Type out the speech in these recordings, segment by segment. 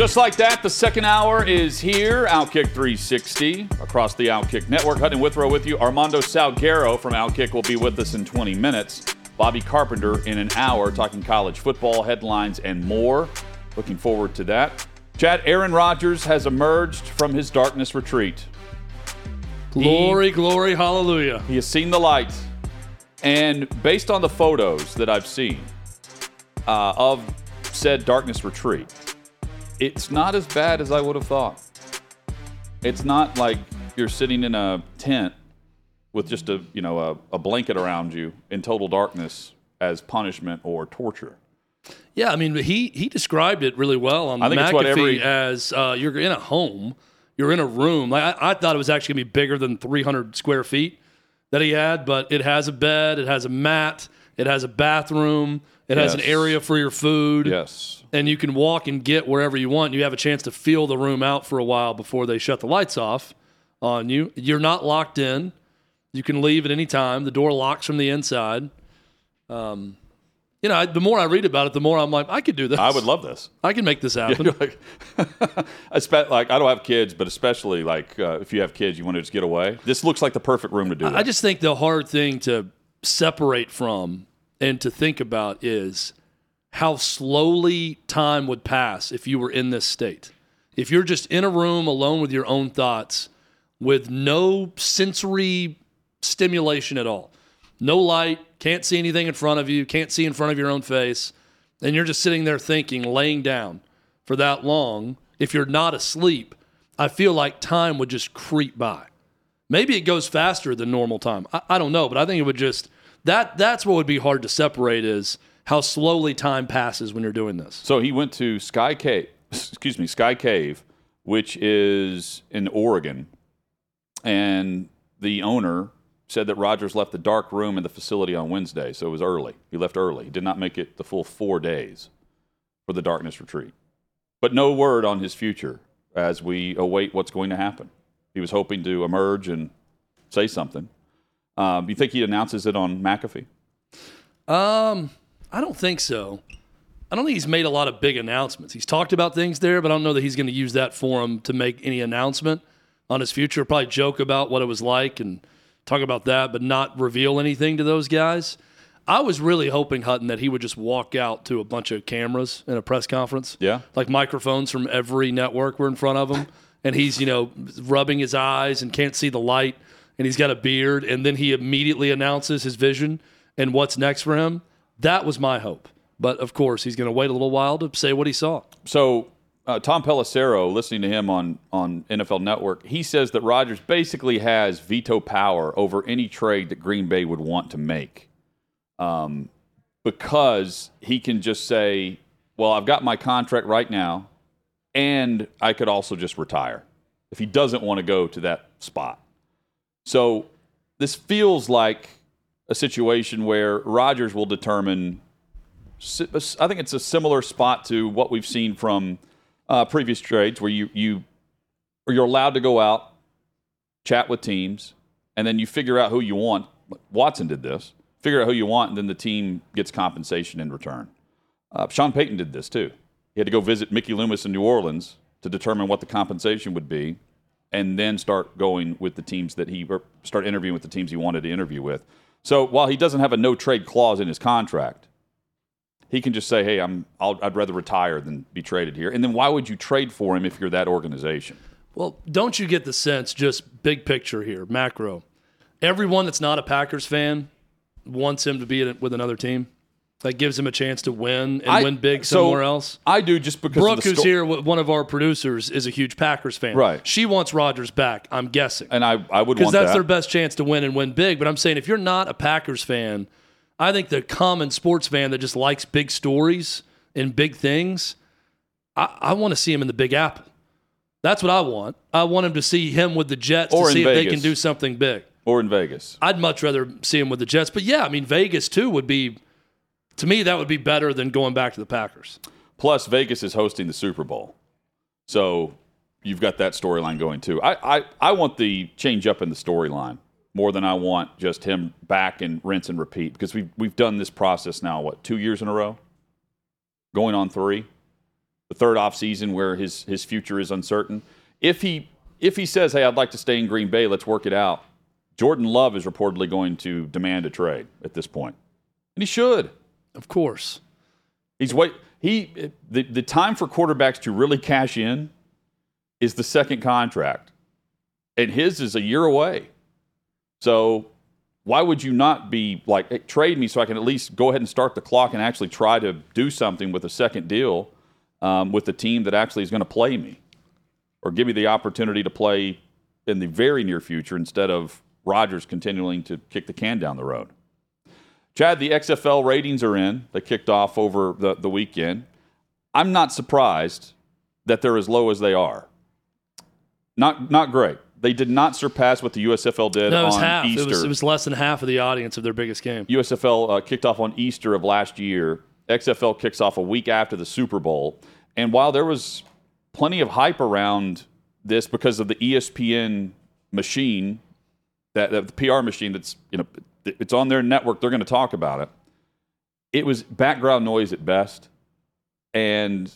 Just like that, the second hour is here. Outkick 360 across the Outkick Network. Hutton Withrow with you. Armando Salguero from Outkick will be with us in 20 minutes. Bobby Carpenter in an hour talking college football headlines and more. Looking forward to that. Chad, Aaron Rodgers has emerged from his darkness retreat. Glory, glory, hallelujah. He has seen the light. And based on the photos that I've seen uh, of said darkness retreat, it's not as bad as I would have thought. It's not like you're sitting in a tent with just a you know a, a blanket around you in total darkness as punishment or torture. Yeah, I mean, he he described it really well on I think it's McAfee every- as uh, you're in a home, you're in a room. Like I, I thought it was actually gonna be bigger than 300 square feet that he had, but it has a bed, it has a mat, it has a bathroom, it has an area for your food. Yes. and you can walk and get wherever you want. You have a chance to feel the room out for a while before they shut the lights off on you. You're not locked in. You can leave at any time. The door locks from the inside. Um, you know, I, the more I read about it, the more I'm like, I could do this. I would love this. I can make this happen. You're like, espe- like I don't have kids, but especially like uh, if you have kids, you want to just get away. This looks like the perfect room to do that. I just think the hard thing to separate from and to think about is how slowly time would pass if you were in this state. If you're just in a room alone with your own thoughts, with no sensory stimulation at all, no light, can't see anything in front of you, can't see in front of your own face, and you're just sitting there thinking, laying down for that long, if you're not asleep, I feel like time would just creep by. Maybe it goes faster than normal time. I, I don't know, but I think it would just that that's what would be hard to separate is how slowly time passes when you're doing this. So he went to Sky Cave, excuse me, Sky Cave, which is in Oregon, and the owner said that Rodgers left the dark room in the facility on Wednesday, so it was early. He left early. He did not make it the full four days for the darkness retreat, but no word on his future as we await what's going to happen. He was hoping to emerge and say something. Um, you think he announces it on McAfee? Um, I don't think so. I don't think he's made a lot of big announcements. He's talked about things there, but I don't know that he's going to use that forum to make any announcement on his future. Probably joke about what it was like and talk about that, but not reveal anything to those guys. I was really hoping Hutton that he would just walk out to a bunch of cameras in a press conference. Yeah. like microphones from every network were in front of him, and he's you know rubbing his eyes and can't see the light, and he's got a beard, and then he immediately announces his vision and what's next for him. That was my hope, but of course he's going to wait a little while to say what he saw. So uh, Tom Pelissero, listening to him on on NFL Network, he says that Rodgers basically has veto power over any trade that Green Bay would want to make, um, because he can just say, "Well, I've got my contract right now, and I could also just retire if he doesn't want to go to that spot." So this feels like a situation where Rodgers will determine I think it's a similar spot to what we've seen from uh, previous trades, where you you or you're allowed to go out, chat with teams, and then you figure out who you want. Watson did this. Figure out who you want, and then the team gets compensation in return. Uh, Sean Payton did this too. He had to go visit Mickey Loomis in New Orleans to determine what the compensation would be, and then start going with the teams that he or start interviewing with the teams he wanted to interview with. So while he doesn't have a no trade clause in his contract, he can just say, "Hey, I'm I'll, I'd rather retire than be traded here." And then why would you trade for him if you're that organization? Well, don't you get the sense, just big picture here, macro? Everyone that's not a Packers fan wants him to be with another team. That gives him a chance to win and I- win big so somewhere else. I do just because Brooke, who's here, one of our producers, is a huge Packers fan. Right. She wants Rodgers back, I'm guessing. and I I would Because that's that. their best chance to win and win big. But I'm saying if you're not a Packers fan, I think the common sports fan that just likes big stories and big things, I, I want to see him in the Big Apple. That's what I want. I want him to see him with the Jets Or to see if they can do something big. Or in Vegas. I'd much rather see him with the Jets. But yeah, I mean, Vegas too would be, to me, that would be better than going back to the Packers. Plus, Vegas is hosting the Super Bowl. So you've got that storyline going too. I, I, I want the change up in the storyline more than I want just him back and rinse and repeat because we've, we've done this process now, what, two years in a row? Going on three? The third off season where his, his future is uncertain. If he, if he says, hey, I'd like to stay in Green Bay, let's work it out, Jordan Love is reportedly going to demand a trade at this point. And he should. Of course. He's wait. He the the time for quarterbacks to really cash in is the second contract, and his is a year away. So why would you not be like hey, trade me so I can at least go ahead and start the clock and actually try to do something with a second deal um, with the team that actually is going to play me, or give me the opportunity to play in the very near future instead of Rodgers continuing to kick the can down the road. Chad, the XFL ratings are in. They kicked off over the, the weekend. I'm not surprised that they're as low as they are. Not not great. They did not surpass what the USFL did No, it was on half. Easter. It was, it was less than half of the audience of their biggest game. USFL uh, kicked off on Easter of last year. XFL kicks off a week after the Super Bowl. And while there was plenty of hype around this because of the ESPN machine, that, that the PR machine that's you know it's on their network, they're going to talk about it. It was background noise at best. And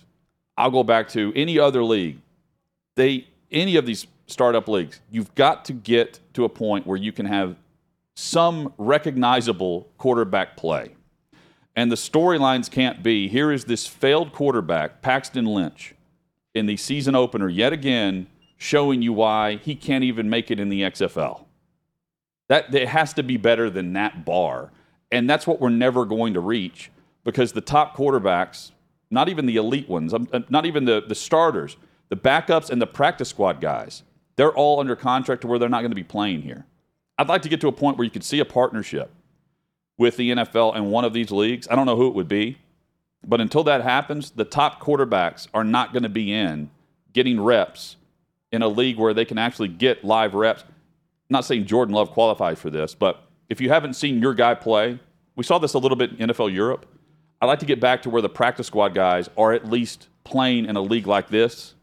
I'll go back to any other league. They any of these startup leagues, you've got to get to a point where you can have some recognizable quarterback play. And the storylines can't be here is this failed quarterback, Paxton Lynch, in the season opener yet again, showing you why he can't even make it in the XFL. That it has to be better than that bar. And that's what we're never going to reach because the top quarterbacks, not even the elite ones, um, uh, not even the, the starters, the backups and the practice squad guys, they're all under contract to where they're not going to be playing here. I'd like to get to a point where you could see a partnership with the NFL and one of these leagues. I don't know who it would be, but until that happens, the top quarterbacks are not going to be in getting reps in a league where they can actually get live reps. I'm not saying Jordan Love qualifies for this, but if you haven't seen your guy play, we saw this a little bit in NFL Europe. I'd like to get back to where the practice squad guys are at least playing in a league like this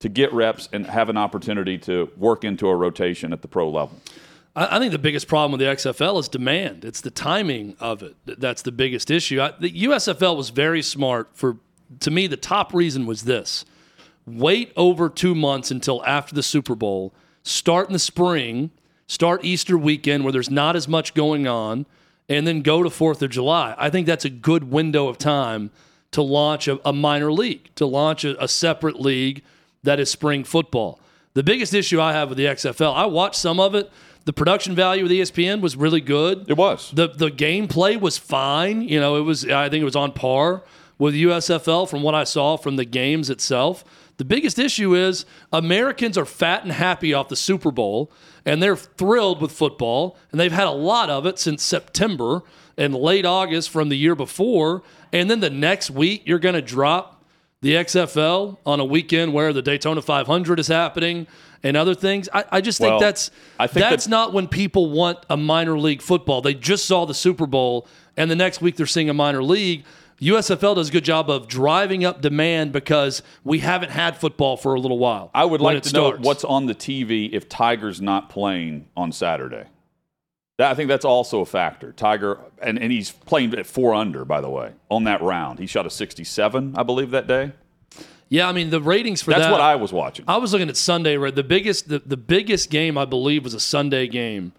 to get reps and have an opportunity to work into a rotation at the pro level. I, think the biggest problem with the XFL is demand. It's the timing of it that's the biggest issue. I, the USFL was very smart for. To me, the top reason was this: wait over two months until after the Super Bowl. Start in the spring. Start Easter weekend where there's not as much going on, and then go to Fourth of July. I think that's a good window of time to launch a, a minor league, to launch a, a separate league that is spring football. The biggest issue I have with the XFL, I watched some of it. The production value of the ESPN was really good. It was. The the gameplay was fine. You know, it was I think it was on par with USFL from what I saw from the games itself. The biggest issue is Americans are fat and happy off the Super Bowl and they're thrilled with football and they've had a lot of it since September and late August from the year before and then the next week you're going to drop the XFL on a weekend where the Daytona 500 is happening and other things. I, I just think Well, that's think that's that- not when people want a minor league football. They just saw the Super Bowl, and the next week they're seeing a minor league. USFL does a good job of driving up demand because we haven't had football for a little while. I would like to know what's on the TV if Tiger's not playing on Saturday. That, I think that's also a factor. Tiger, and, and he's playing at four under, by the way, on that round. He shot a 67, I believe, that day. Yeah, I mean the ratings for That's that. what I was watching. I was looking at Sunday. Right, the biggest the, the biggest game I believe was a Sunday game.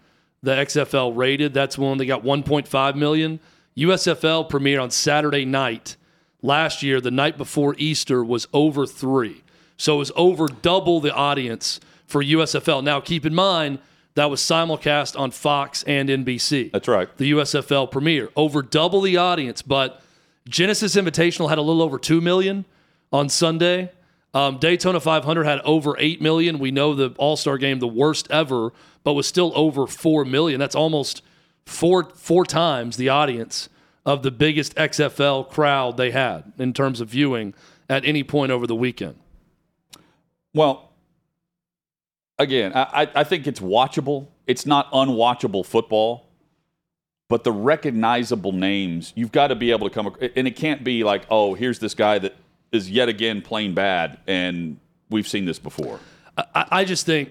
The XFL rated. That's one they got 1.5 million. USFL premiered on Saturday night last year. The night before Easter was over three, so it was over double the audience for USFL. Now keep in mind that was simulcast on Fox and NBC. That's right. the USFL premiere. Over double the audience, but Genesis Invitational had a little over 2 million on Sunday. Um, Daytona 500 had over 8 million. We know the All Star game, the worst ever, but was still over 4 million. That's almost four, four times the audience of the biggest XFL crowd they had in terms of viewing at any point over the weekend. Well, again, I, I think it's watchable. It's not unwatchable football, but the recognizable names, you've got to be able to come, and it can't be like, oh, here's this guy that is yet again playing bad, and we've seen this before. I, I just think,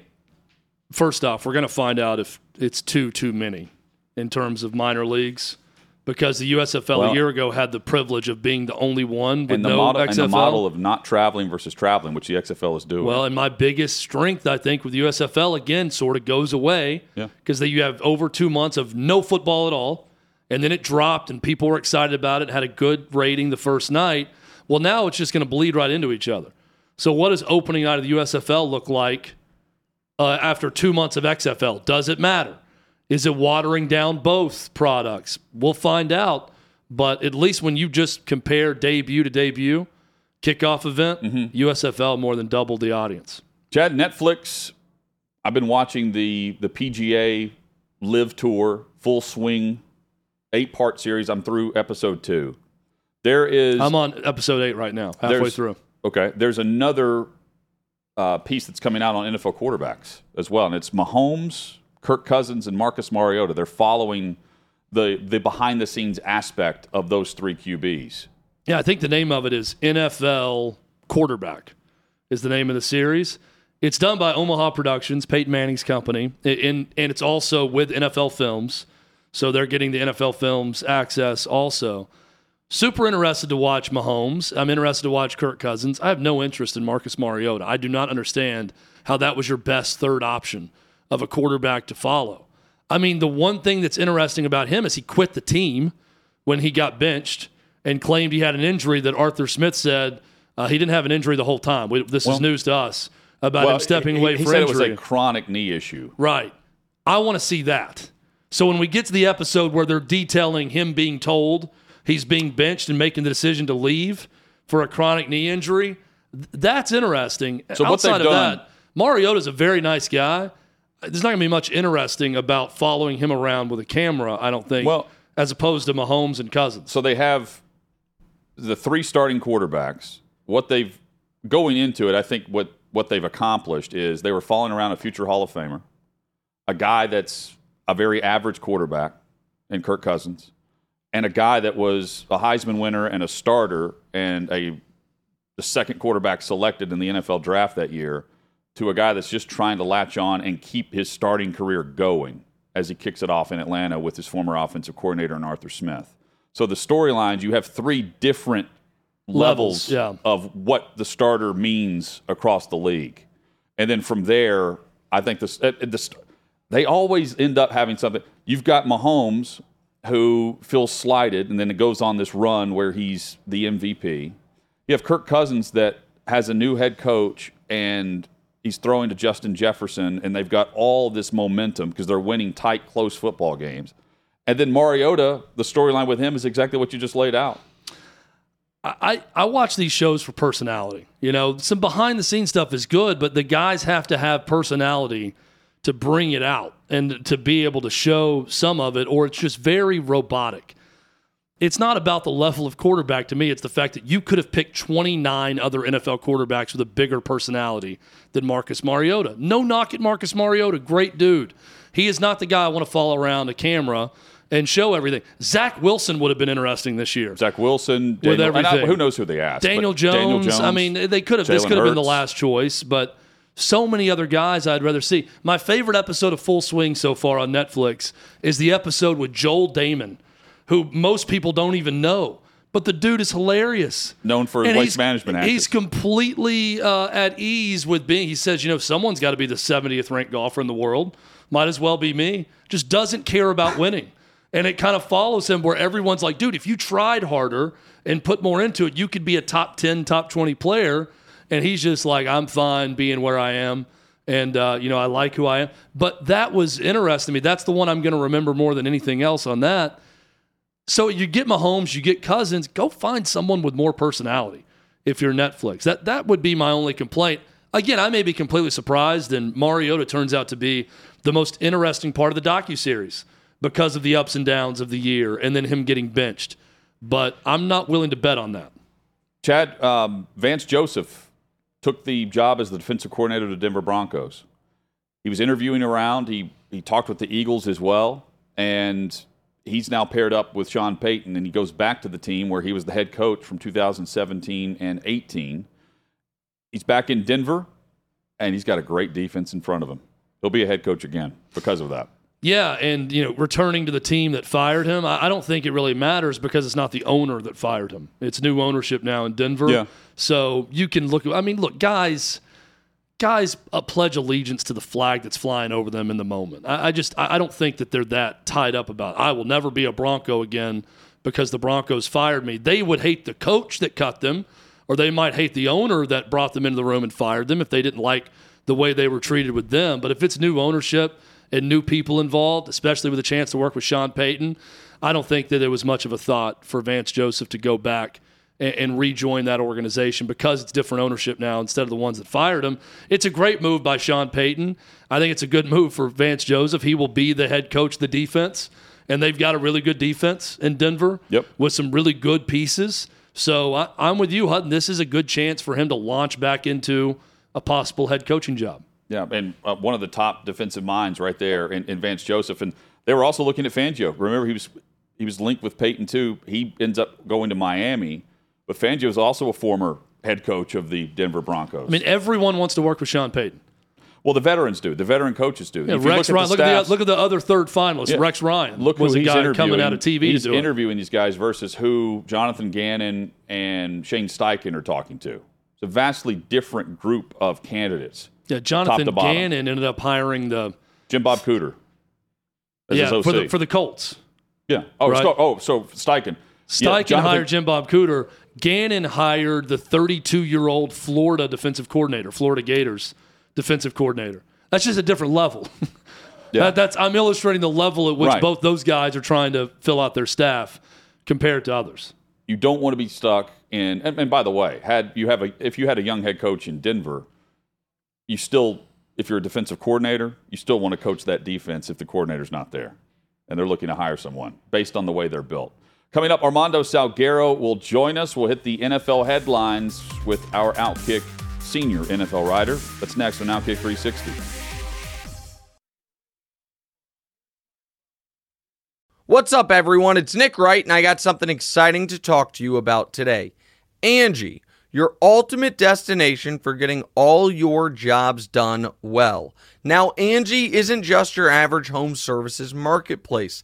first off, we're going to find out if it's too, too many in terms of minor leagues because the USFL Well- a year ago had the privilege of being the only one with And the, no model, XFL. and the model of not traveling versus traveling, which the XFL is doing. Well, and my biggest strength, I think, with the USFL again, sort of goes away Yeah. because you have over two months of no football at all, and then it dropped, and people were excited about it, had a good rating the first night. Well, now it's just going to bleed right into each other. So, what does opening night of the USFL look like uh, after two months of XFL? Does it matter? Is it watering down both products? We'll find out. But at least when you just compare debut to debut, kickoff event, Mm-hmm. USFL more than doubled the audience. Chad, Netflix. I've been watching the the PGA Live Tour full swing, eight part series. I'm through episode two. There is I'm on episode eight right now, halfway through. okay. There's another uh, piece that's coming out on NFL quarterbacks as well, and it's Mahomes, Kirk Cousins, and Marcus Mariota. They're following the the behind the scenes aspect of those three QBs. Yeah, I think the name of it is NFL Quarterback, is the name of the series. It's done by Omaha Productions, Peyton Manning's company, and, and it's also with NFL Films. So they're getting the NFL Films access also. Super interested to watch Mahomes. I'm interested to watch Kirk Cousins. I have no interest in Marcus Mariota. I do not understand how that was your best third option of a quarterback to follow. I mean, the one thing that's interesting about him is he quit the team when he got benched and claimed he had an injury that Arthur Smith said uh, he didn't have an injury the whole time. We, this is news to us about him stepping he- away he for said injury. it was a chronic knee issue. Right. I want to see that. So when we get to the episode where they're detailing him being told he's being benched and making the decision to leave for a chronic knee injury, th- that's interesting. So what Outside they've of done- that, Mariota's a very nice guy. There's not going to be much interesting about following him around with a camera, I don't think, Well- as opposed to Mahomes and Cousins. so they have the three starting quarterbacks. What they've going into it, I think what what they've accomplished is they were following around a future Hall of Famer, a guy that's a very average quarterback in Kirk Cousins, and a guy that was a Heisman winner and a starter and a the second quarterback selected in the NFL draft that year to a guy that's just trying to latch on and keep his starting career going as he kicks it off in Atlanta with his former offensive coordinator and Arthur Smith. So the storylines, you have three different levels, Levels, yeah. of what the starter means across the league. And then from there, I think this, uh, this they always end up having something. You've got Mahomes who feels slighted, and then it goes on this run where he's the MVP. You have Kirk Cousins that has a new head coach and he's throwing to Justin Jefferson, and they've got all this momentum because they're winning tight, close football games. And then Mariota, the storyline with him is exactly what you just laid out. I, I watch these shows for personality. You know, some behind the scenes stuff is good, but the guys have to have personality to bring it out and to be able to show some of it, or it's just very robotic. It's not about the level of quarterback to me. It's the fact that you could have picked 29 other NFL quarterbacks with a bigger personality than Marcus Mariota. No knock at Marcus Mariota. Great dude. He is not the guy I want to follow around a camera and show everything. Zach Wilson would have been interesting this year. Zach Wilson, Daniel, I- everything. who knows who they asked? Daniel Jones, Daniel Jones. I mean, they could have. this could have been the last choice, but so many other guys I'd rather see. My favorite episode of Full Swing so far on Netflix is the episode with Joel Dahmen, who most people don't even know, but the dude is hilarious. known for And waste management. Actions. he's completely uh, at ease with being. He says, you know, someone's got to be the 70th ranked golfer in the world. Might as well be me. Just doesn't care about winning. And it kind of follows him where everyone's like, dude, if you tried harder and put more into it, you could be a top 10, top 20 player. And he's just like, I'm fine being where I am. And, uh, you know, I like who I am. But that was interesting to me. That's the one I'm going to remember more than anything else on that. So you get Mahomes, you get Cousins, go find someone with more personality if you're Netflix. That that would be my only complaint. Again, I may be completely surprised, and Mariota turns out to be the most interesting part of the docuseries because of the ups and downs of the year and then him getting benched. but I'm not willing to bet on that. Chad, um, Vance Joseph took the job as the defensive coordinator the Denver Broncos. He was interviewing around. He he talked with the Eagles as well, and he's now paired up with Sean Payton, and he goes back to the team where he was the head coach from 2017 and 18. He's back in Denver, and he's got a great defense in front of him. He'll be a head coach again because of that. Yeah, and you know, returning to the team that fired him, I, I don't think it really matters because it's not the owner that fired him. It's new ownership now in Denver. Yeah. So you can look. I mean, look, guys, guys uh, pledge allegiance to the flag that's flying over them in the moment. I, I just, I, I don't think that they're that tied up about. I will never be a Bronco again because the Broncos fired me. They would hate the coach that cut them, or they might hate the owner that brought them into the room and fired them if they didn't like the way they were treated with them. But if it's new ownership and new people involved, especially with a chance to work with Sean Payton, I don't think that it was much of a thought for Vance Joseph to go back and, and rejoin that organization because it's different ownership now instead of the ones that fired him. It's a great move by Sean Payton. I think it's a good move for Vance Joseph. He will be the head coach of the defense, and they've got a really good defense in Denver Yep. with some really good pieces. So I, I'm with you, Hutton. This is a good chance for him to launch back into a possible head coaching job. Yeah, and uh, one of the top defensive minds right there in, in Vance Joseph, and they were also looking at Fangio. Remember, he was he was linked with Payton too. He ends up going to Miami, but Fangio is also a former head coach of the Denver Broncos. I mean, everyone wants to work with Sean Payton. well, the veterans do. The veteran coaches do. Yeah, If you Rex look Ryan. at Look the at the look at the other third finalist. Yeah. Rex Ryan Look was who a guy coming out of TV He's interviewing these guys versus who Jonathan Gannon and Shane Steichen are talking to. It's a vastly different group of candidates. Yeah, Jonathan. Gannon ended up hiring the Jim Bob Cooter. Yeah for the for the Colts. yeah. Oh, Right. so, oh, so Steichen. Yeah, Steichen Jonathan- hired Jim Bob Cooter. Gannon hired the 32 year old Florida defensive coordinator, Florida Gators defensive coordinator. That's just a different level. Yeah. That- that's I'm illustrating the level at which Right. both those guys are trying to fill out their staff compared to others. you don't want to be stuck in and, and by the way had you have a if you had a young head coach in denver you still if you're a defensive coordinator you still want to coach that defense if the coordinator's not there and they're looking to hire someone based on the way they're built coming up armando salguero will join us we'll hit the nfl headlines with our outkick senior nfl writer that's next on outkick 360 What's up, everyone? It's Nick Wright, and I got something exciting to talk to you about today. Angie, your ultimate destination for getting all your jobs done well. Now, Angie isn't just your average home services marketplace.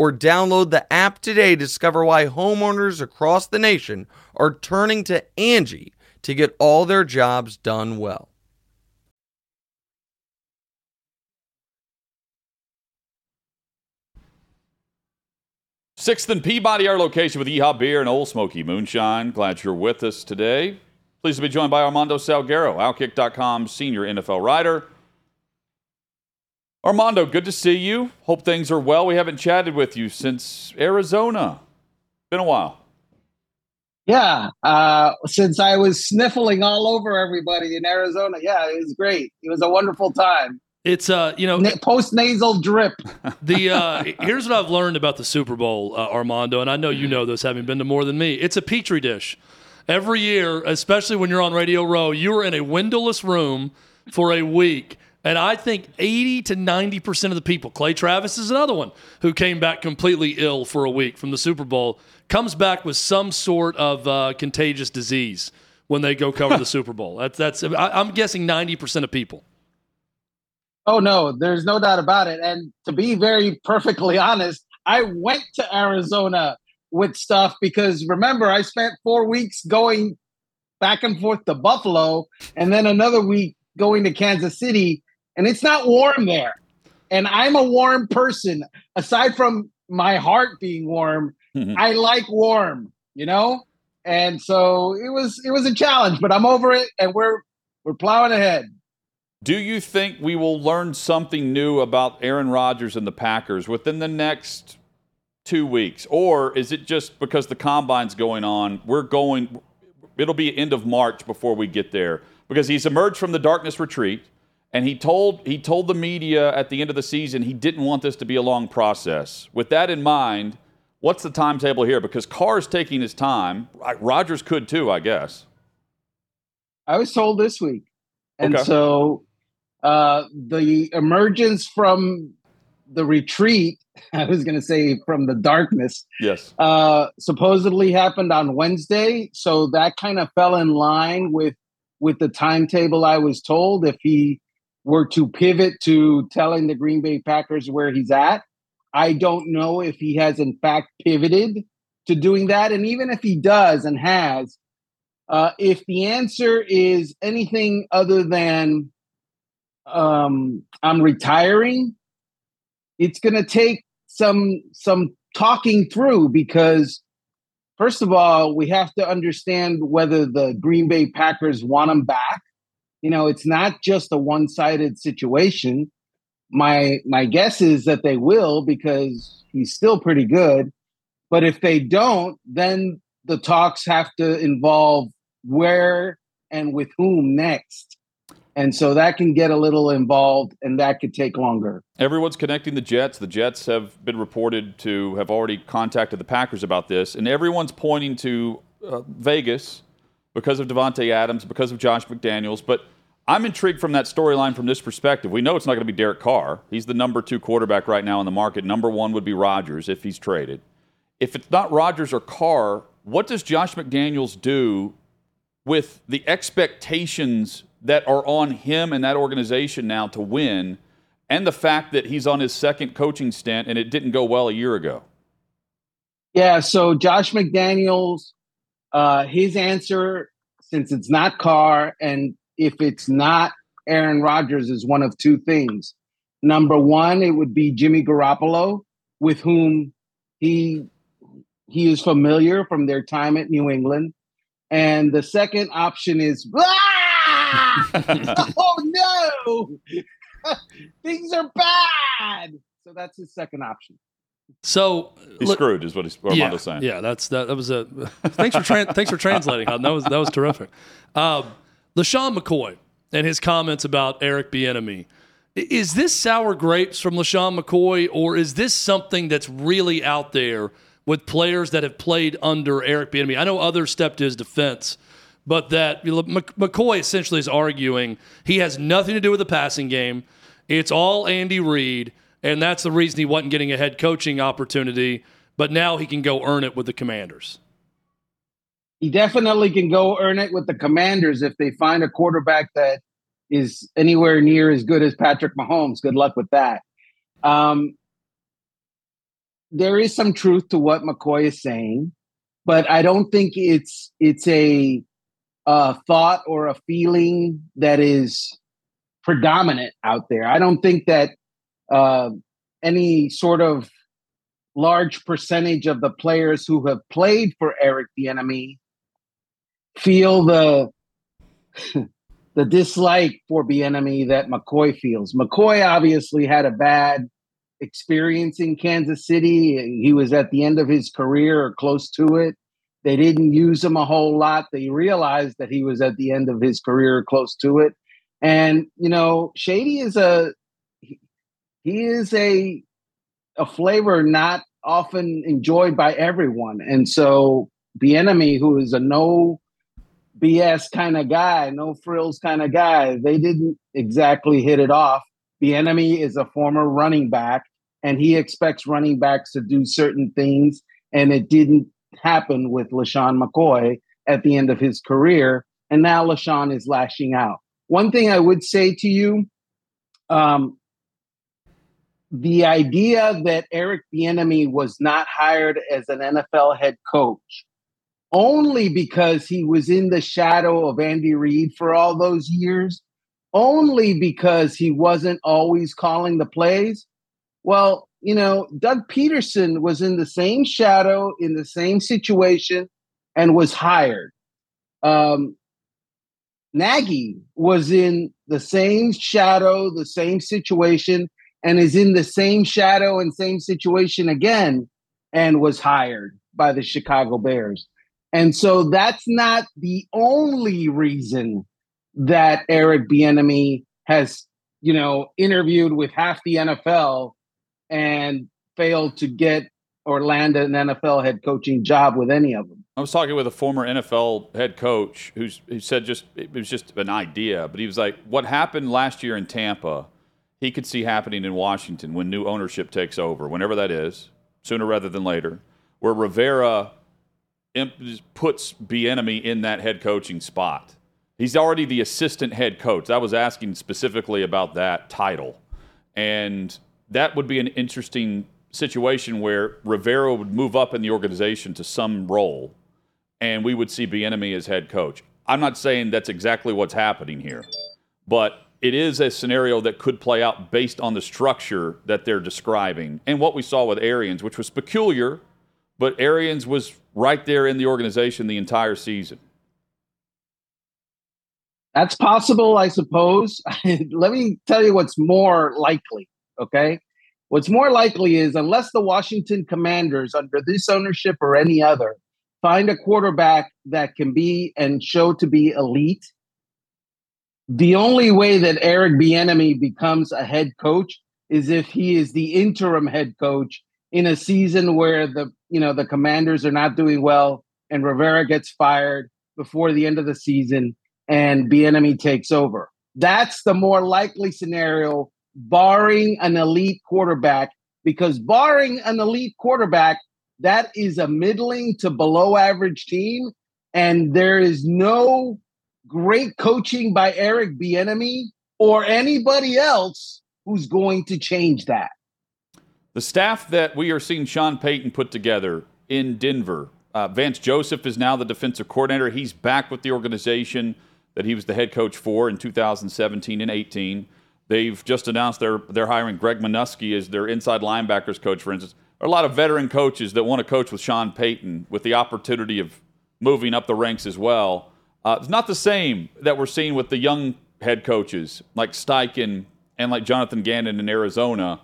or download the app today to discover why homeowners across the nation are turning to Angie to get all their jobs done well. Sixth and Peabody, our location with Yeehaw Beer and Ole Smoky Moonshine. Glad you're with us today. Pleased to be joined by Armando Salguero, Outkick.com senior NFL writer. Armando, good to see you. Hope things are well. We haven't chatted with you since Arizona. Been a while. Yeah, uh, since I was sniffling all over everybody in Arizona, yeah, it was great. It was a wonderful time. It's uh, you know, Na- Post nasal drip. the uh, here's what I've learned about the Super Bowl, uh, Armando, and I know you know this, having been to more than me. It's a petri dish. Every year, especially when you're on Radio Row, you are in a windowless room for a week. And I think 80 to 90% of the people, Clay Travis is another one who came back completely ill for a week from the Super Bowl, comes back with some sort of uh, contagious disease when they go cover the Super Bowl. That's that's I, I'm guessing 90% of people. Oh no, there's no doubt about it. And to be very perfectly honest, I went to Arizona with stuff because remember I spent 4 weeks going back and forth to Buffalo and then another week going to Kansas City and it's not warm there. And I'm a warm person aside from my heart being warm. Mm-hmm. I like warm, you know? And so it was it was a challenge, but I'm over it and we're we're plowing ahead. Do you think we will learn something new about Aaron Rodgers and the Packers within the next two weeks? Or is it just because the combine's going on, we're going, it'll be end of March before we get there? Because he's emerged from the darkness retreat and he told, he told the media at the end of the season he didn't want this to be a long process. With that in mind, what's the timetable here? Because Carr's taking his time. Rodgers could too, I guess. I was told this week. And okay. so uh, the emergence from the retreat, I was going to say from the darkness, yes, uh, supposedly happened on Wednesday. So that kind of fell in line with with the timetable I was told. If he were to pivot to telling the Green Bay Packers where he's at, I don't know if he has in fact pivoted to doing that. And even if he does and has, uh, if the answer is anything other than um, I'm retiring, it's going to take some some talking through because first of all, we have to understand whether the Green Bay Packers want him back. You know, it's not just a one-sided situation. My my guess is that they will because he's still pretty good. But if they don't, then the talks have to involve where and with whom next. And so that can get a little involved and that could take longer. Everyone's connecting the Jets. The Jets have been reported to have already contacted the Packers about this. And everyone's pointing to uh, Vegas because of Davante Adams, because of Josh McDaniels. But I'm intrigued from that storyline from this perspective. We know it's not going to be Derek Carr. He's the number two quarterback right now in the market. Number one would be Rodgers if he's traded. If it's not Rodgers or Carr, what does Josh McDaniels do with the expectations that are on him and that organization now to win, and the fact that he's on his second coaching stint and it didn't go well a year ago? Yeah, so Josh McDaniels, uh, his answer, since it's not Carr and if it's not Aaron Rodgers, is one of two things. Number one, it would be Jimmy Garoppolo, with whom he he is familiar from their time at New England. And the second option is oh no, things are bad. So that's his second option. So he's look, screwed, is what he's yeah, saying. Yeah, that's that. That was a thanks for tra- thanks for translating. That was that was terrific. Um, LeSean McCoy and his comments about Eric Bieniemy. Is this sour grapes from LeSean McCoy, or is this something that's really out there with players that have played under Eric Bieniemy? I know others stepped to his defense but that McCoy essentially is arguing he has nothing to do with the passing game. It's all Andy Reid, and that's the reason he wasn't getting a head coaching opportunity. But now he can go earn it with the Commanders. He definitely can go earn it with the Commanders if they find a quarterback that is anywhere near as good as Patrick Mahomes. Good luck with that. Um, there is some truth to what McCoy is saying, but I don't think it's it's a a thought or a feeling that is predominant out there. I don't think that uh, any sort of large percentage of the players who have played for Eric Bieniemy feel the the dislike for Bieniemy that McCoy feels. McCoy obviously had a bad experience in Kansas City. He was at the end of his career or close to it. They didn't use him a whole lot. They realized that he was at the end of his career, close to it. And you know, Shady is a he is a a flavor not often enjoyed by everyone. And so Bieniemy, who is a no BS kind of guy, no frills kind of guy, they didn't exactly hit it off. Bieniemy is a former running back, and he expects running backs to do certain things, and it didn't happen with LeSean McCoy at the end of his career. and now LeSean is lashing out. One thing I would say to you, um, the idea that Eric Bieniemy was not hired as an NFL head coach only because he was in the shadow of Andy Reid for all those years, only because he wasn't always calling the plays. Well, you know, Doug Pederson was in the same shadow, in the same situation, and was hired. Um, Nagy was in the same shadow, the same situation, and is in the same shadow and same situation again, and was hired by the Chicago Bears. And so that's not the only reason that Eric Bieniemy has, you know, interviewed with half the NFL and failed to get or land an NFL head coaching job with any of them. I was talking with a former NFL head coach who's, who said just it was just an idea, but he was like, what happened last year in Tampa, he could see happening in Washington when new ownership takes over, whenever that is, sooner rather than later, where Rivera puts Bieniemy in that head coaching spot. He's already the assistant head coach. I was asking specifically about that title, and that would be an interesting situation where Rivera would move up in the organization to some role, and we would see Bieniemy as head coach. I'm not saying that's exactly what's happening here, but it is a scenario that could play out based on the structure that they're describing and what we saw with Arians, which was peculiar, but Arians was right there in the organization the entire season. That's possible, I suppose. Let me tell you what's more likely, okay? What's more likely is unless the Washington Commanders, under this ownership or any other, find a quarterback that can be and show to be elite, the only way that Eric Bieniemy becomes a head coach is if he is the interim head coach in a season where the you know the Commanders are not doing well and Rivera gets fired before the end of the season and Bieniemy takes over. That's the more likely scenario barring an elite quarterback, because barring an elite quarterback, that is a middling to below average team. And there is no great coaching by Eric Bieniemy or anybody else who's going to change that. The staff that we are seeing Sean Payton put together in Denver, uh, Vance Joseph is now the defensive coordinator. He's back with the organization that he was the head coach for in 2017 and 18. They've just announced they're they're hiring Greg Manusky as their inside linebackers coach, for instance. There are a lot of veteran coaches that want to coach with Sean Payton with the opportunity of moving up the ranks as well. Uh, it's not the same that we're seeing with the young head coaches like Steichen and like Jonathan Gannon in Arizona.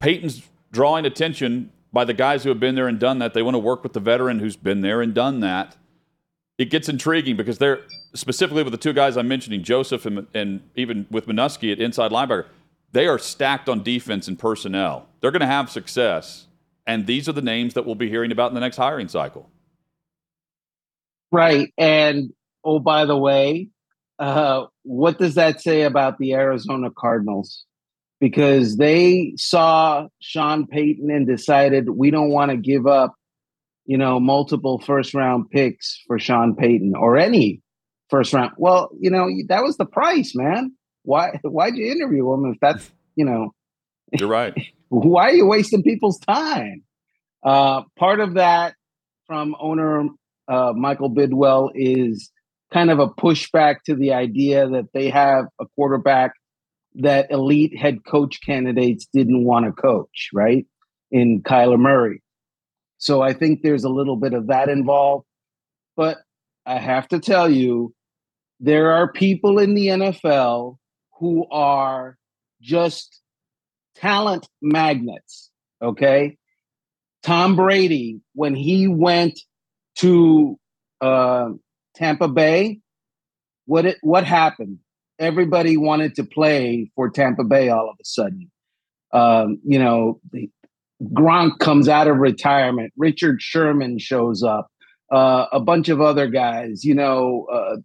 Payton's drawing attention by the guys who have been there and done that. They want to work with the veteran who's been there and done that it gets intriguing because they're specifically with the two guys I'm mentioning, Joseph and, and even with Manusky at inside linebacker, they are stacked on defense and personnel. They're going to have success, and these are the names that we'll be hearing about in the next hiring cycle. Right, and oh, by the way, uh, what does that say about the Arizona Cardinals? Because they saw Sean Payton and decided we don't want to give up you know, multiple first round picks for Sean Payton or any first round. Well, you know, that was the price, man. Why why'd you interview him if that's, you know, You're right. why are you wasting people's time? Uh, part of that from owner uh, Michael Bidwill is kind of a pushback to the idea that they have a quarterback that elite head coach candidates didn't want to coach, right? In Kyler Murray. So I think there's a little bit of that involved. But I have to tell you, there are people in the NFL who are just talent magnets. Okay. Tom Brady, when he went to uh, Tampa Bay, what it what happened? Everybody wanted to play for Tampa Bay all of a sudden. Um, you know, Gronk comes out of retirement. Richard Sherman shows up. Uh, a bunch of other guys. You know, uh,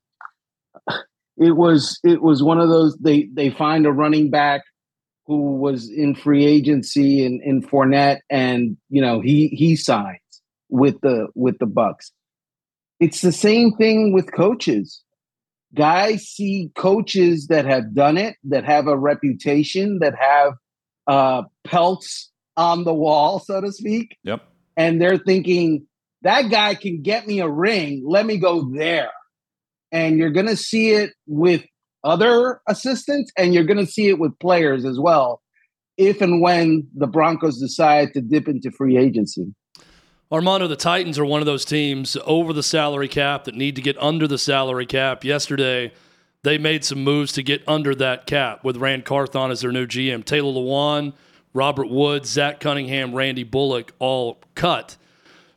it was it was one of those. They they find a running back who was in free agency in in Fournette, and you know he he signs with the with the Bucs. It's the same thing with coaches. guys see coaches that have done it, that have a reputation, that have uh, pelts on the wall, so to speak. Yep. And they're thinking, that guy can get me a ring. Let me go there. And you're going to see it with other assistants and you're going to see it with players as well, if and when the Broncos decide to dip into free agency. Armando, the Titans are one of those teams over the salary cap that need to get under the salary cap. Yesterday, they made some moves to get under that cap with Ran Carthon as their new GM. Taylor Lewan, Robert Woods, Zach Cunningham, Randy Bullock all cut.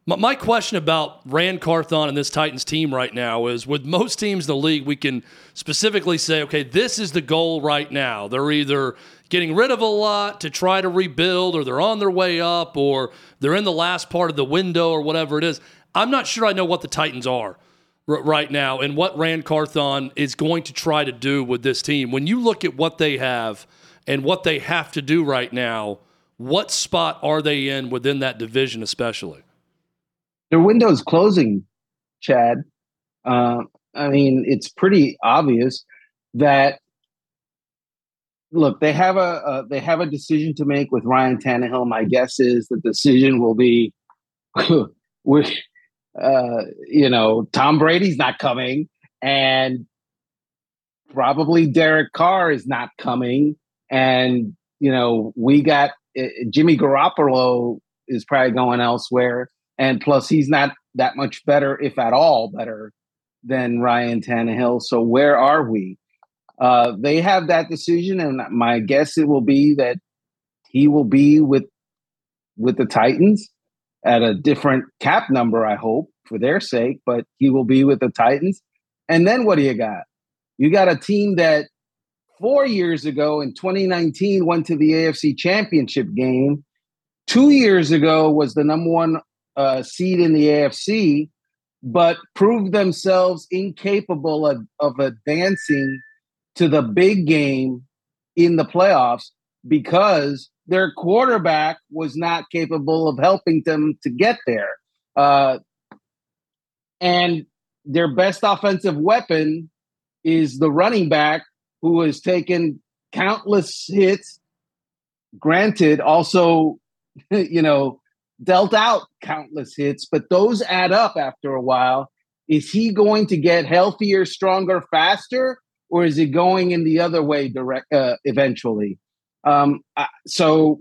My question about Ran Carthon and this Titans team right now is with most teams in the league, we can specifically say, okay, this is the goal right now. They're either getting rid of a lot to try to rebuild, or they're on their way up, or they're in the last part of the window, or whatever it is. I'm not sure I know what the Titans are r- right now and what Ran Carthon is going to try to do with this team. When you look at what they have and what they have to do right now, what spot are they in within that division, especially? their window's closing, Chad. Uh, I mean, it's pretty obvious that look they have a, they have a decision to make with Ryan Tannehill. My guess is the decision will be, with uh, you know, Tom Brady's not coming, and probably Derek Carr is not coming, and you know, we got uh, Jimmy Garoppolo is probably going elsewhere. And plus, he's not that much better, if at all better, than Ryan Tannehill. So where are we? Uh, they have that decision, and my guess it will be that he will be with with the Titans at a different cap number. I hope for their sake, but he will be with the Titans. And then what do you got? You got a team that four years ago in 2019 went to the AFC Championship game. Two years ago was the number one uh, seed in the AFC, but proved themselves incapable of, of advancing to the big game in the playoffs because their quarterback was not capable of helping them to get there. Uh, and their best offensive weapon is the running back who has taken countless hits. Granted, also, you know, dealt out countless hits, but those add up after a while. Is he going to get healthier, stronger, faster, or is it going in the other way direct uh, eventually? Um, so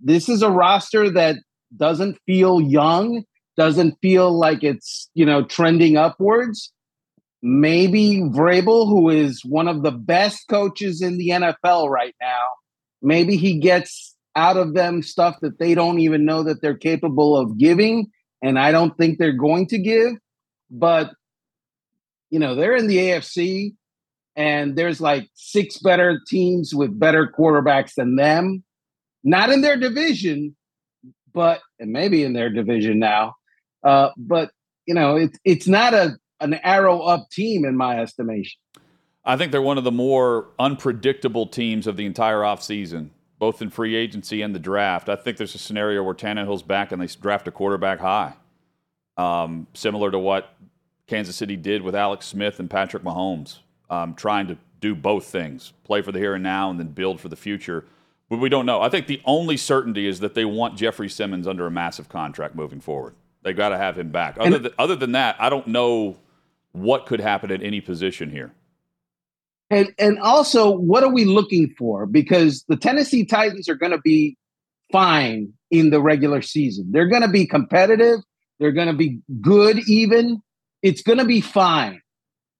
this is a roster that doesn't feel young, doesn't feel like it's you know trending upwards. Maybe Vrabel, who is one of the best coaches in the NFL right now, maybe he gets out of them stuff that they don't even know that they're capable of giving. And I don't think they're going to give. But, you know, they're in the AFC and there's like six better teams with better quarterbacks than them. Not in their division, but and maybe in their division now. Uh, but you know, it's it's not a an arrow up team in my estimation. I think they're one of the more unpredictable teams of the entire offseason both in free agency and the draft. I think there's a scenario where Tannehill's back and they draft a quarterback high, um, similar to what Kansas City did with Alex Smith and Patrick Mahomes, um, trying to do both things play for the here and now and then build for the future. But we don't know. I think the only certainty is that they want Jeffrey Simmons under a massive contract moving forward. They got to have him back. Other than, other than that, I don't know what could happen at any position here. And and also, what are we looking for? Because the Tennessee Titans are going to be fine in the regular season. They're going to be competitive. They're going to be good. Even it's going to be fine.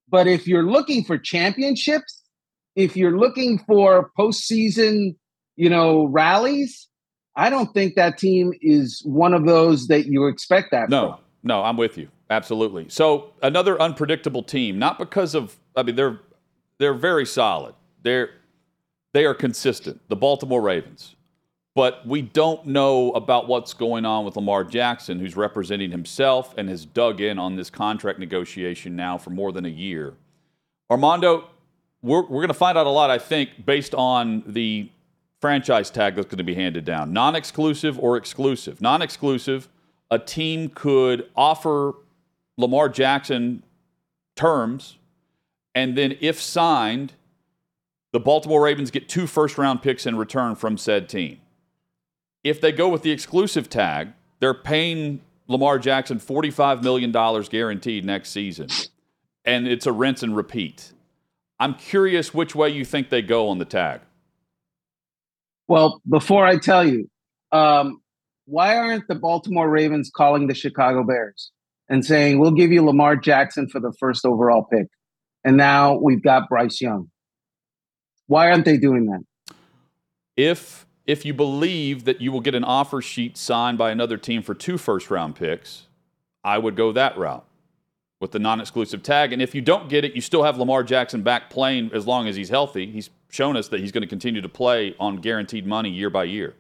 But if you're looking for championships, if you're looking for postseason, you know, rallies, I don't think that team is one of those that you expect that. No, from. no, I'm with you absolutely. So another unpredictable team, not because of I mean they're they're very solid. They're they are consistent. The Baltimore Ravens. But we don't know about what's going on with Lamar Jackson, who's representing himself and has dug in on this contract negotiation now for more than a year. Armando, we're, we're going to find out a lot, I think, based on the franchise tag that's going to be handed down non exclusive or exclusive. Non exclusive, a team could offer Lamar Jackson terms And then, if signed, the Baltimore Ravens get two first round picks in return from said team. If they go with the exclusive tag, they're paying Lamar Jackson $45 million guaranteed next season. And it's a rinse and repeat. I'm curious which way you think they go on the tag. Well, before I tell you, um, why aren't the Baltimore Ravens calling the Chicago Bears and saying, we'll give you Lamar Jackson for the first overall pick? And now we've got Bryce Young. Why aren't they doing that? If if you believe that you will get an offer sheet signed by another team for two first round picks, I would go that route with the non exclusive tag. And if you don't get it, you still have Lamar Jackson back playing as long as he's healthy. He's shown us that he's going to continue to play on guaranteed money year by year.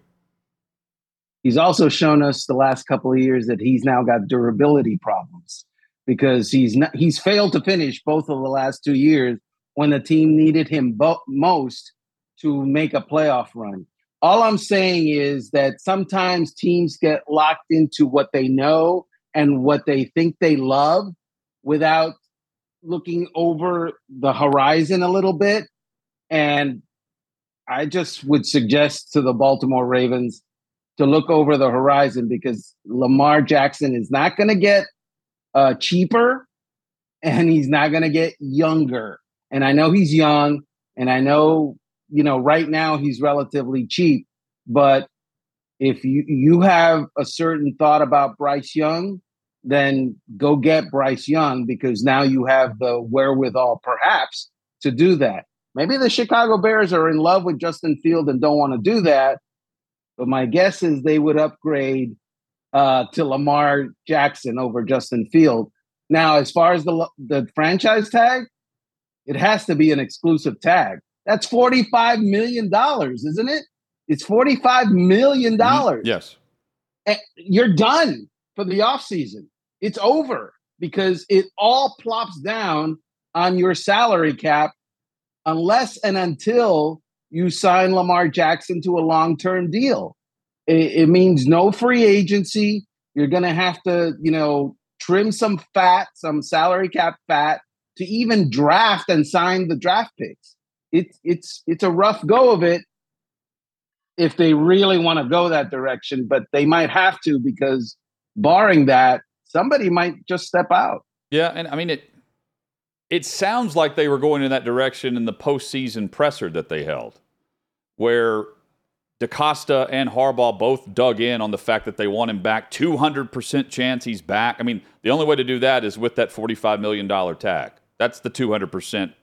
He's also shown us the last couple of years that he's now got durability problems because he's not, he's failed to finish both of the last two years when the team needed him bo- most to make a playoff run. All I'm saying is that sometimes teams get locked into what they know and what they think they love without looking over the horizon a little bit. And I just would suggest to the Baltimore Ravens to look over the horizon because Lamar Jackson is not going to get uh, cheaper and he's not going to get younger. And I know he's young and I know you know, right now he's relatively cheap, but if you you have a certain thought about Bryce Young, then go get Bryce Young because now you have the wherewithal perhaps to do that. Maybe the Chicago Bears are in love with Justin Field and don't want to do that, but my guess is they would upgrade uh, to Lamar Jackson over Justin Field. Now, as far as the the franchise tag, it has to be an exclusive tag. That's $45 million, isn't it? It's $45 million. Mm-hmm. Yes. And you're done for the offseason. It's over because it all plops down on your salary cap unless and until you sign Lamar Jackson to a long term deal. It, it, means no free agency. You're going to have to, you know, trim some fat, some salary cap fat to even draft and sign the draft picks it's it's it's a rough go of it if they really want to go that direction, but they might have to because barring that, somebody might just step out. Yeah, and I mean it it sounds like they were going in that direction in the postseason presser that they held, where DeCosta and Harbaugh both dug in on the fact that they want him back. 200% chance he's back. I mean, the only way to do that is with that $45 million tag. That's the 200%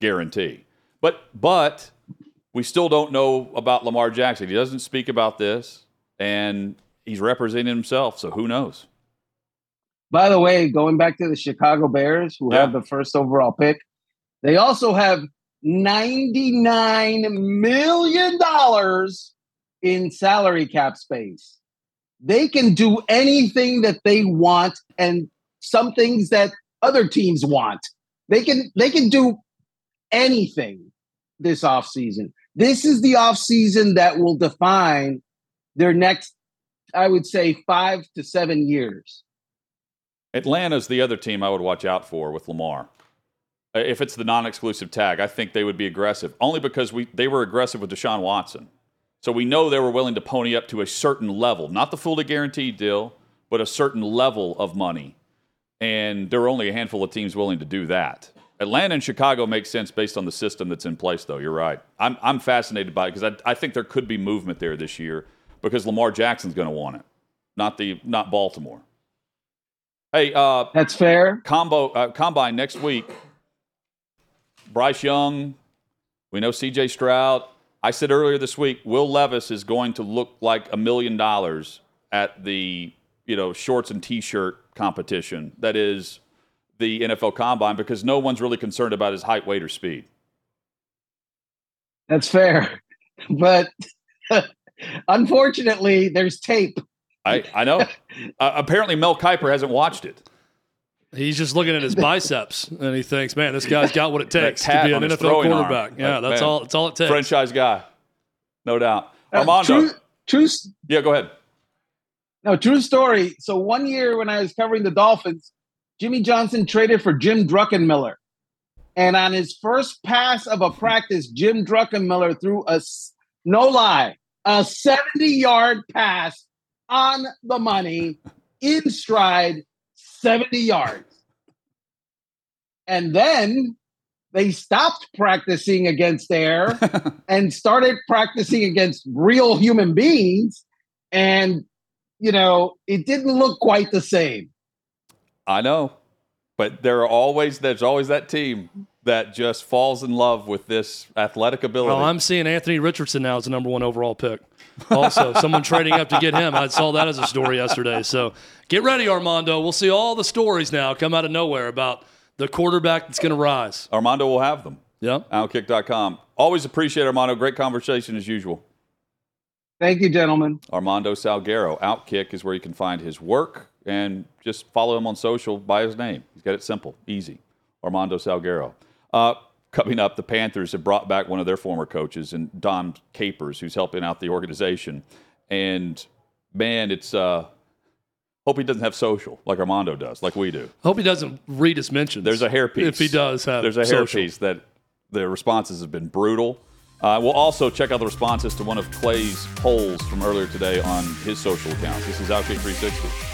guarantee. But but we still don't know about Lamar Jackson. He doesn't speak about this, and he's representing himself. So who knows? By the way, going back to the Chicago Bears, who yeah. have the first overall pick, they also have $99 million in salary cap space. They can do anything that they want and some things that other teams want. They can they can do anything this offseason. This is the offseason that will define their next, I would say, five to seven years. Atlanta's the other team I would watch out for with Lamar. Uh, if it's the non-exclusive tag, I think they would be aggressive. Only because we they were aggressive with Deshaun Watson. So we know they were willing to pony up to a certain level, not the fully guaranteed deal, but a certain level of money. And there are only a handful of teams willing to do that. Atlanta and Chicago make sense based on the system that's in place, though. You're right. I'm, I'm fascinated by it because I, I think there could be movement there this year because Lamar Jackson's going to want it, not the not Baltimore. Hey, uh, that's fair. Combo uh, combine next week. Bryce Young, we know C.J. Stroud. I said earlier this week, Will Levis is going to look like a million dollars at the you know shorts and T-shirt competition. That is the NFL Combine because no one's really concerned about his height, weight, or speed. That's fair, but unfortunately, there's tape. I I know. uh, apparently, Mel Kiper hasn't watched it. He's just looking at his biceps and he thinks, "Man, this guy's got what it takes to be an NFL quarterback." Arm. Yeah, like, that's man, all. That's all it takes. Franchise guy, no doubt. Uh, Armando, true, true. Yeah, go ahead. No, true story. So one year when I was covering the Dolphins, Jimmy Johnson traded for Jim Druckenmiller. And on his first pass of a practice, Jim Druckenmiller threw a no lie, a 70 yard pass on the money in stride, 70 yards. And then they stopped practicing against air and started practicing against real human beings. And, you know, it didn't look quite the same. I know. But there are always there's always that team that just falls in love with this athletic ability. Well, I'm seeing Anthony Richardson now as the number one overall pick. Also, someone trading up to get him. I saw that as a story yesterday. So get ready, Armando. We'll see all the stories now come out of nowhere about the quarterback that's going to rise. Armando will have them. Yep. Outkick.com. Always appreciate Armando. Great conversation as usual. Thank you, gentlemen. Armando Salguero. Outkick is where you can find his work and just follow him on social by his name. He's got it simple, easy. Armando Salguero. Uh, coming up, the Panthers have brought back one of their former coaches, and Dom Capers, who's helping out the organization. And man, it's uh, hope he doesn't have social like Armando does, like we do. Hope he doesn't read his mentions. There's a hair piece. If he does have, there's a hair social. piece that the responses have been brutal. Uh, we'll also check out the responses to one of Clay's polls from earlier today on his social accounts. This is Outkick 360.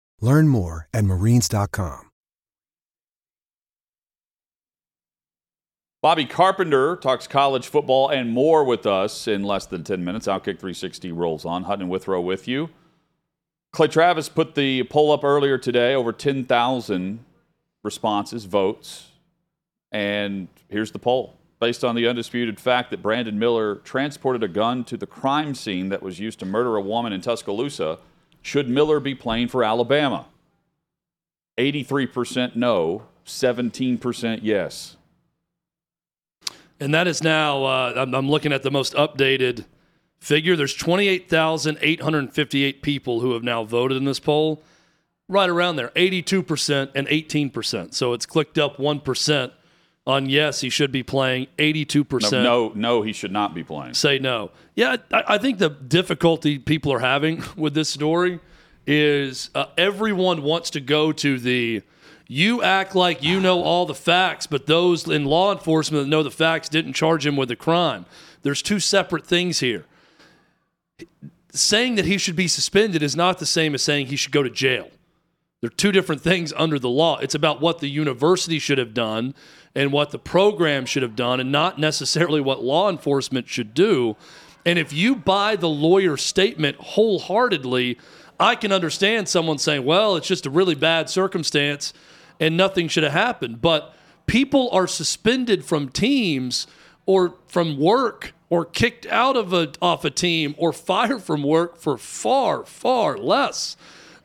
Learn more at marines.com. Bobby Carpenter talks college football and more with us in less than 10 minutes. Outkick 360 rolls on. Hutton and Withrow with you. Clay Travis put the poll up earlier today, over 10,000 responses, votes. And here's the poll. Based on the undisputed fact that Brandon Miller transported a gun to the crime scene that was used to murder a woman in Tuscaloosa, should Miller be playing for Alabama? 83% no, 17% yes. And that is now, uh, I'm, I'm looking at the most updated figure. There's 28,858 people who have now voted in this poll. Right around there, 82% and 18%. So it's clicked up 1% on yes, he should be playing. 82%. No, no, no, he should not be playing. Say no. Yeah, I, I think the difficulty people are having with this story is uh, everyone wants to go to the you act like you know all the facts, but those in law enforcement that know the facts didn't charge him with a crime. There's two separate things here. Saying that he should be suspended is not the same as saying he should go to jail. They're two different things under the law. It's about what the university should have done and what the program should have done, and not necessarily what law enforcement should do. And if you buy the lawyer's statement wholeheartedly, I can understand someone saying, well, it's just a really bad circumstance and nothing should have happened. But people are suspended from teams or from work or kicked out of a off a team or fired from work for far, far less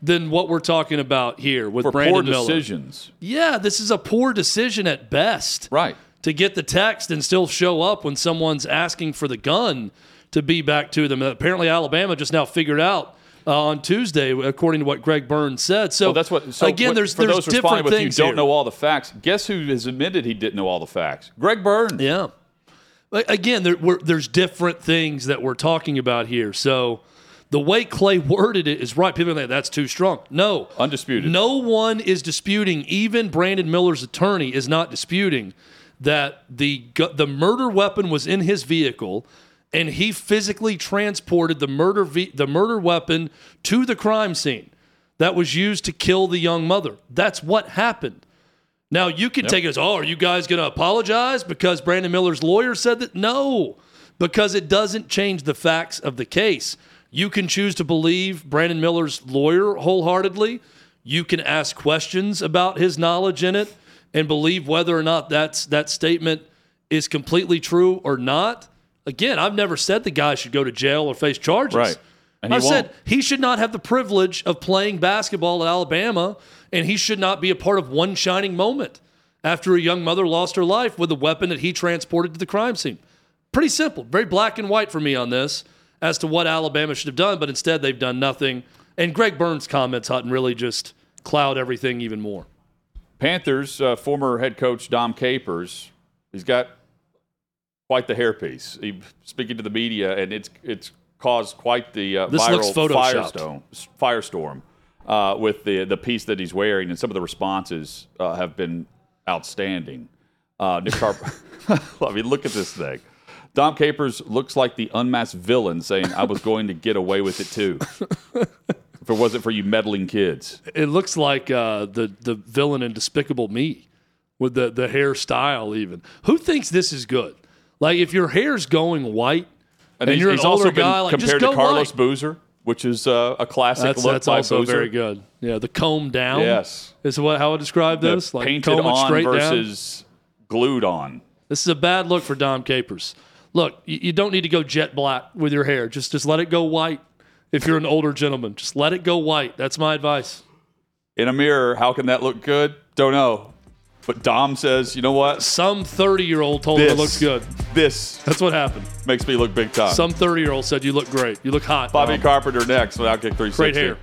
than what we're talking about here with for Brandon poor Miller. decisions. Yeah, this is a poor decision at best. Right. To get the text and still show up when someone's asking for the gun to be back to them. Apparently, Alabama just now figured out uh, on Tuesday, according to what Greg Burns said. So well, that's what. So again, what, there's for there's those different with things you don't here. know all the facts. Guess who has admitted he didn't know all the facts? Greg Burns. Yeah. Again, there, there's different things that we're talking about here. So the way Clay worded it is right. People are like, that's too strong. No. Undisputed. No one is disputing, even Brandon Miller's attorney is not disputing that the the murder weapon was in his vehicle and he physically transported the murder ve- the murder weapon to the crime scene that was used to kill the young mother. That's what happened. Now you can Yep. take it as, oh, are you guys going to apologize because Brandon Miller's lawyer said that? No, because it doesn't change the facts of the case. You can choose to believe Brandon Miller's lawyer wholeheartedly. You can ask questions about his knowledge in it and believe whether or not that's that statement is completely true or not. Again, I've never said the guy should go to jail or face charges. Right. And he I said won't. he should not have the privilege of playing basketball at Alabama and he should not be a part of one shining moment after a young mother lost her life with a weapon that he transported to the crime scene. Pretty simple, very black and white for me on this as to what Alabama should have done, but instead they've done nothing. And Greg Burns' comments, Hutton, really just cloud everything even more. Panthers uh, former head coach Dom Capers, he's got quite the hairpiece. He speaking to the media, and it's it's caused quite the uh, This viral firestorm. Firestorm uh, with the the piece that he's wearing, and some of the responses uh, have been outstanding. Uh, Nick Carp, I mean, look at this thing. Dom Capers looks like the unmasked villain saying, "I was going to get away with it too." if it wasn't for you meddling kids. It looks like uh, the the villain in Despicable Me with the the hairstyle. Even who thinks this is good? Like if your hair's going white and, he's, you're an older also been guy, like compared to Carlos white. Boozer, which is uh, a classic That's, look that's also Boozer. very good. Yeah, the comb down. Yes. is what how I describe The this. Like painted on straight down. versus glued on. This is a bad look for Dom Capers. Look, you, don't need to go jet black with your hair. Just just let it go white. If you're an older gentleman, just let it go white. That's my advice. In a mirror, how can that look good? Don't know. But Dom says, you know what? Some 30 year old told him it looks good. This That's what happened. makes me look big time. Some 30 year old said you look great. You look hot. Bobby Dom. Carpenter next with Outkick 360. Great hair.